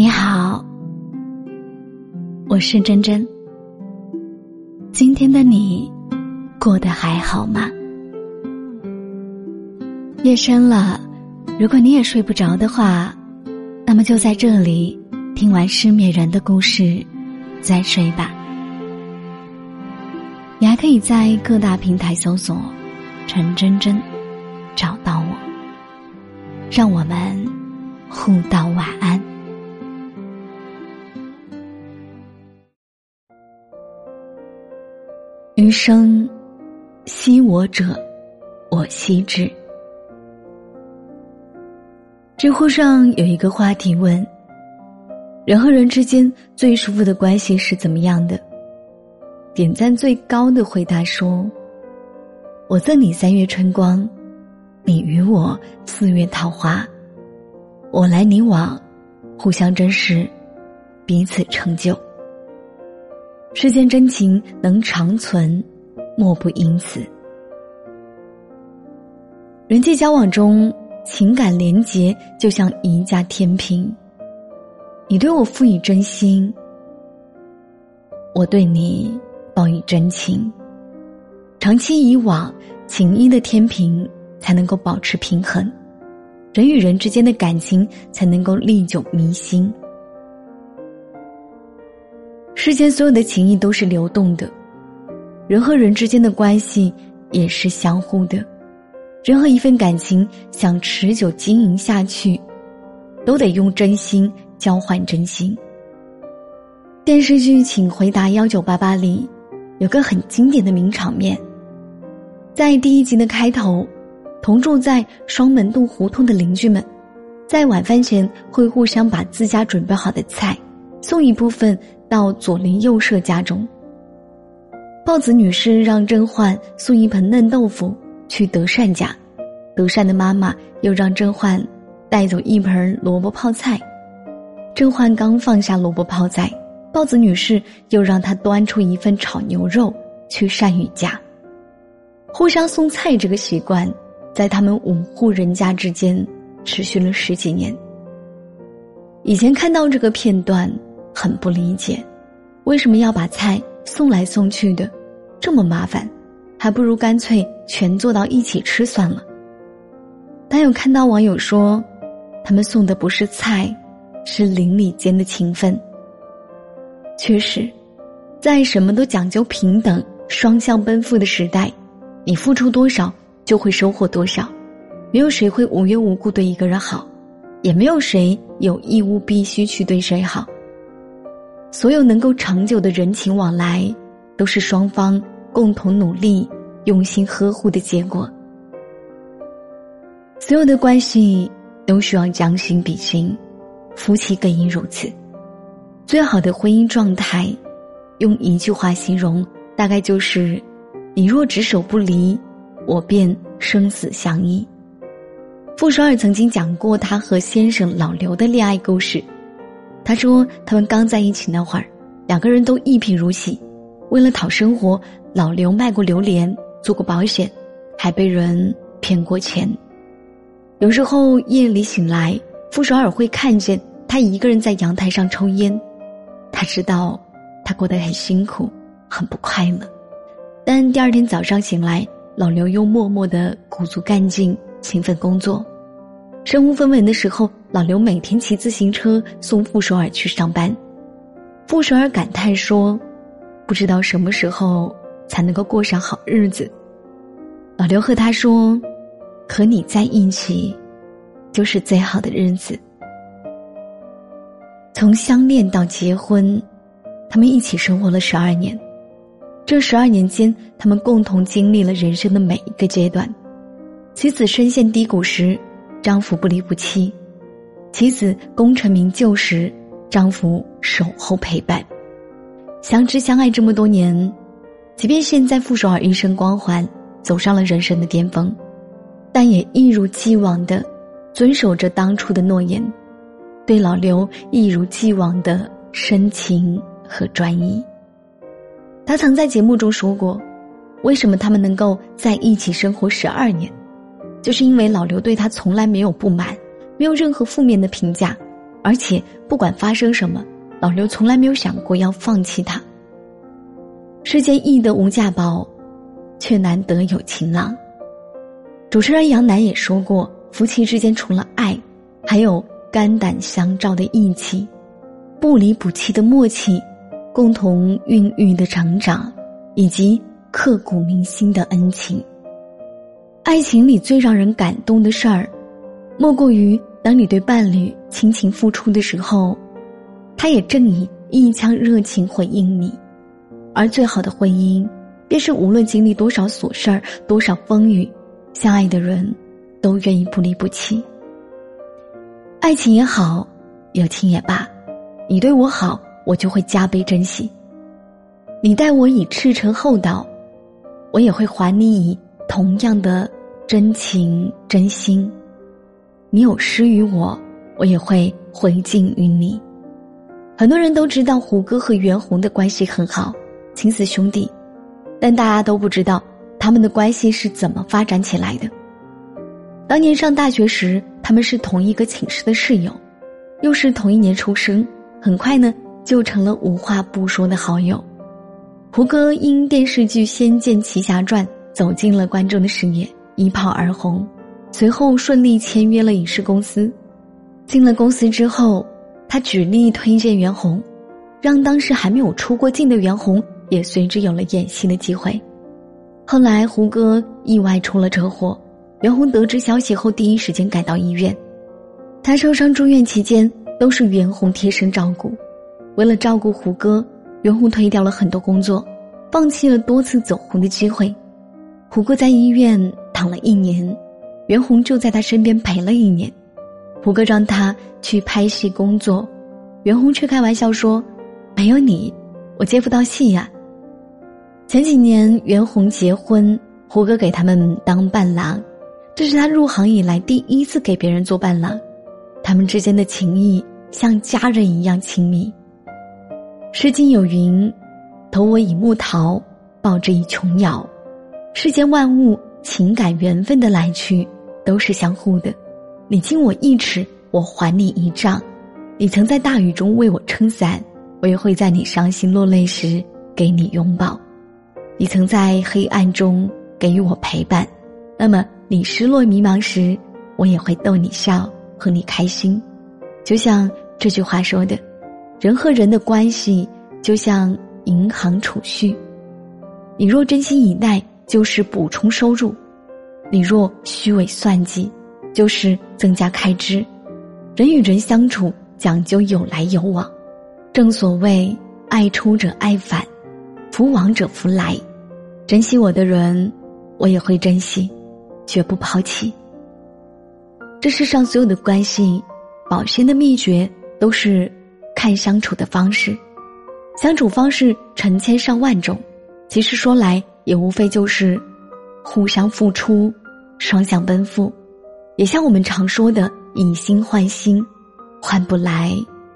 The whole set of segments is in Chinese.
你好，我是真真。今天的你过得还好吗？夜深了，如果你也睡不着的话，那么就在这里听完失眠人的故事再睡吧。你还可以在各大平台搜索“陈真真”，找到我，让我们互道晚安。生，惜我者，我惜之。知乎上有一个话题问：人和人之间最舒服的关系是怎么样的？点赞最高的回答说：“我赠你三月春光，你与我四月桃花，我来你往，互相珍视，彼此成就。”世间真情能长存，莫不因此。人际交往中，情感连结就像一架天平。你对我付以真心，我对你报以真情。长期以往，情谊的天平才能够保持平衡，人与人之间的感情才能够历久弥新。世间所有的情谊都是流动的，人和人之间的关系也是相互的。任何一份感情想持久经营下去，都得用真心交换真心。电视剧《请回答幺九八八》里有个很经典的名场面，在第一集的开头，同住在双门洞胡同的邻居们，在晚饭前会互相把自家准备好的菜送一部分。到左邻右舍家中，豹子女士让甄嬛送一盆嫩豆腐去德善家，德善的妈妈又让甄嬛带走一盆萝卜泡菜。甄嬛刚放下萝卜泡菜，豹子女士又让她端出一份炒牛肉去善宇家。互相送菜这个习惯，在他们五户人家之间持续了十几年。以前看到这个片段。很不理解，为什么要把菜送来送去的，这么麻烦，还不如干脆全做到一起吃算了。但有看到网友说，他们送的不是菜，是邻里间的情分。确实，在什么都讲究平等、双向奔赴的时代，你付出多少就会收获多少，没有谁会无缘无故对一个人好，也没有谁有义务必须去对谁好。所有能够长久的人情往来，都是双方共同努力、用心呵护的结果。所有的关系都需要将心比心，夫妻更应如此。最好的婚姻状态，用一句话形容，大概就是：“你若执手不离，我便生死相依。”傅首尔曾经讲过他和先生老刘的恋爱故事。他说：“他们刚在一起那会儿，两个人都一贫如洗。为了讨生活，老刘卖过榴莲，做过保险，还被人骗过钱。有时候夜里醒来，傅首尔会看见他一个人在阳台上抽烟。他知道他过得很辛苦，很不快乐。但第二天早上醒来，老刘又默默的鼓足干劲，勤奋工作。身无分文的时候。”老刘每天骑自行车送傅首尔去上班，傅首尔感叹说：“不知道什么时候才能够过上好日子。”老刘和他说：“和你在一起，就是最好的日子。”从相恋到结婚，他们一起生活了十二年。这十二年间，他们共同经历了人生的每一个阶段。妻子深陷低谷时，丈夫不离不弃。妻子功成名就时，丈夫守候陪伴，相知相爱这么多年，即便现在傅首尔一生光环，走上了人生的巅峰，但也一如既往的遵守着当初的诺言，对老刘一如既往的深情和专一。他曾在节目中说过，为什么他们能够在一起生活十二年，就是因为老刘对他从来没有不满。没有任何负面的评价，而且不管发生什么，老刘从来没有想过要放弃他。世间易得无价宝，却难得有情郎。主持人杨楠也说过，夫妻之间除了爱，还有肝胆相照的义气，不离不弃的默契，共同孕育的成长，以及刻骨铭心的恩情。爱情里最让人感动的事儿，莫过于当你对伴侣倾情付出的时候，他也正以一腔热情回应你。而最好的婚姻，便是无论经历多少琐事儿、多少风雨，相爱的人，都愿意不离不弃。爱情也好，友情也罢，你对我好，我就会加倍珍惜；你待我以赤诚厚道，我也会还你以同样的真情真心。你有施于我，我也会回敬于你。很多人都知道胡歌和袁弘的关系很好。亲似兄弟，但大家都不知道他们的关系是怎么发展起来的。当年上大学时，他们是同一个寝室的室友，又是同一年出生，很快呢就成了无话不说的好友。胡歌因电视剧《仙剑奇侠传》走进了观众的视野，一炮而红，随后顺利签约了影视公司。进了公司之后，他举例推荐袁弘，让当时还没有出过镜的袁弘。也随之有了演戏的机会。后来胡歌意外出了车祸，袁弘得知消息后第一时间赶到医院。他受伤住院期间都是袁弘贴身照顾。为了照顾胡歌，袁弘推掉了很多工作，放弃了多次走红的机会。胡歌在医院躺了一年，袁弘就在他身边陪了一年。胡歌让他去拍戏工作，袁弘却开玩笑说：“没有你，我接不到戏呀。”前几年袁弘结婚，胡歌给他们当伴郎，这是他入行以来第一次给别人做伴郎，他们之间的情谊像家人一样亲密。诗经有云：“投我以木桃，报之以琼瑶。”世间万物情感缘分的来去都是相互的，你敬我一尺，我还你一丈。你曾在大雨中为我撑伞，我也会在你伤心落泪时给你拥抱。你曾在黑暗中给予我陪伴，那么你失落迷茫时，我也会逗你笑，和你开心。就像这句话说的：“人和人的关系就像银行储蓄，你若真心以待，就是补充收入；你若虚伪算计，就是增加开支。人与人相处讲究有来有往，正所谓爱出者爱返，福往者福来。”珍惜我的人，我也会珍惜，绝不抛弃。这世上所有的关系，保鲜的秘诀都是看相处的方式。相处方式成千上万种，其实说来也无非就是互相付出，双向奔赴。也像我们常说的“以心换心”，换不来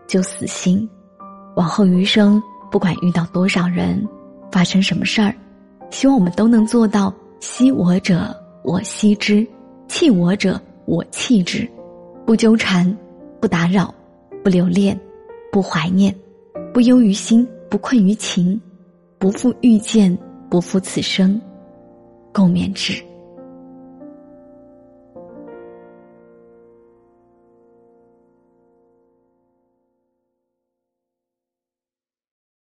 就死心。往后余生，不管遇到多少人，发生什么事儿。希望我们都能做到：惜我者我惜之，弃我者我弃之，不纠缠，不打扰，不留恋，不怀念，不忧于心，不困于情，不负遇见，不负此生，共勉之。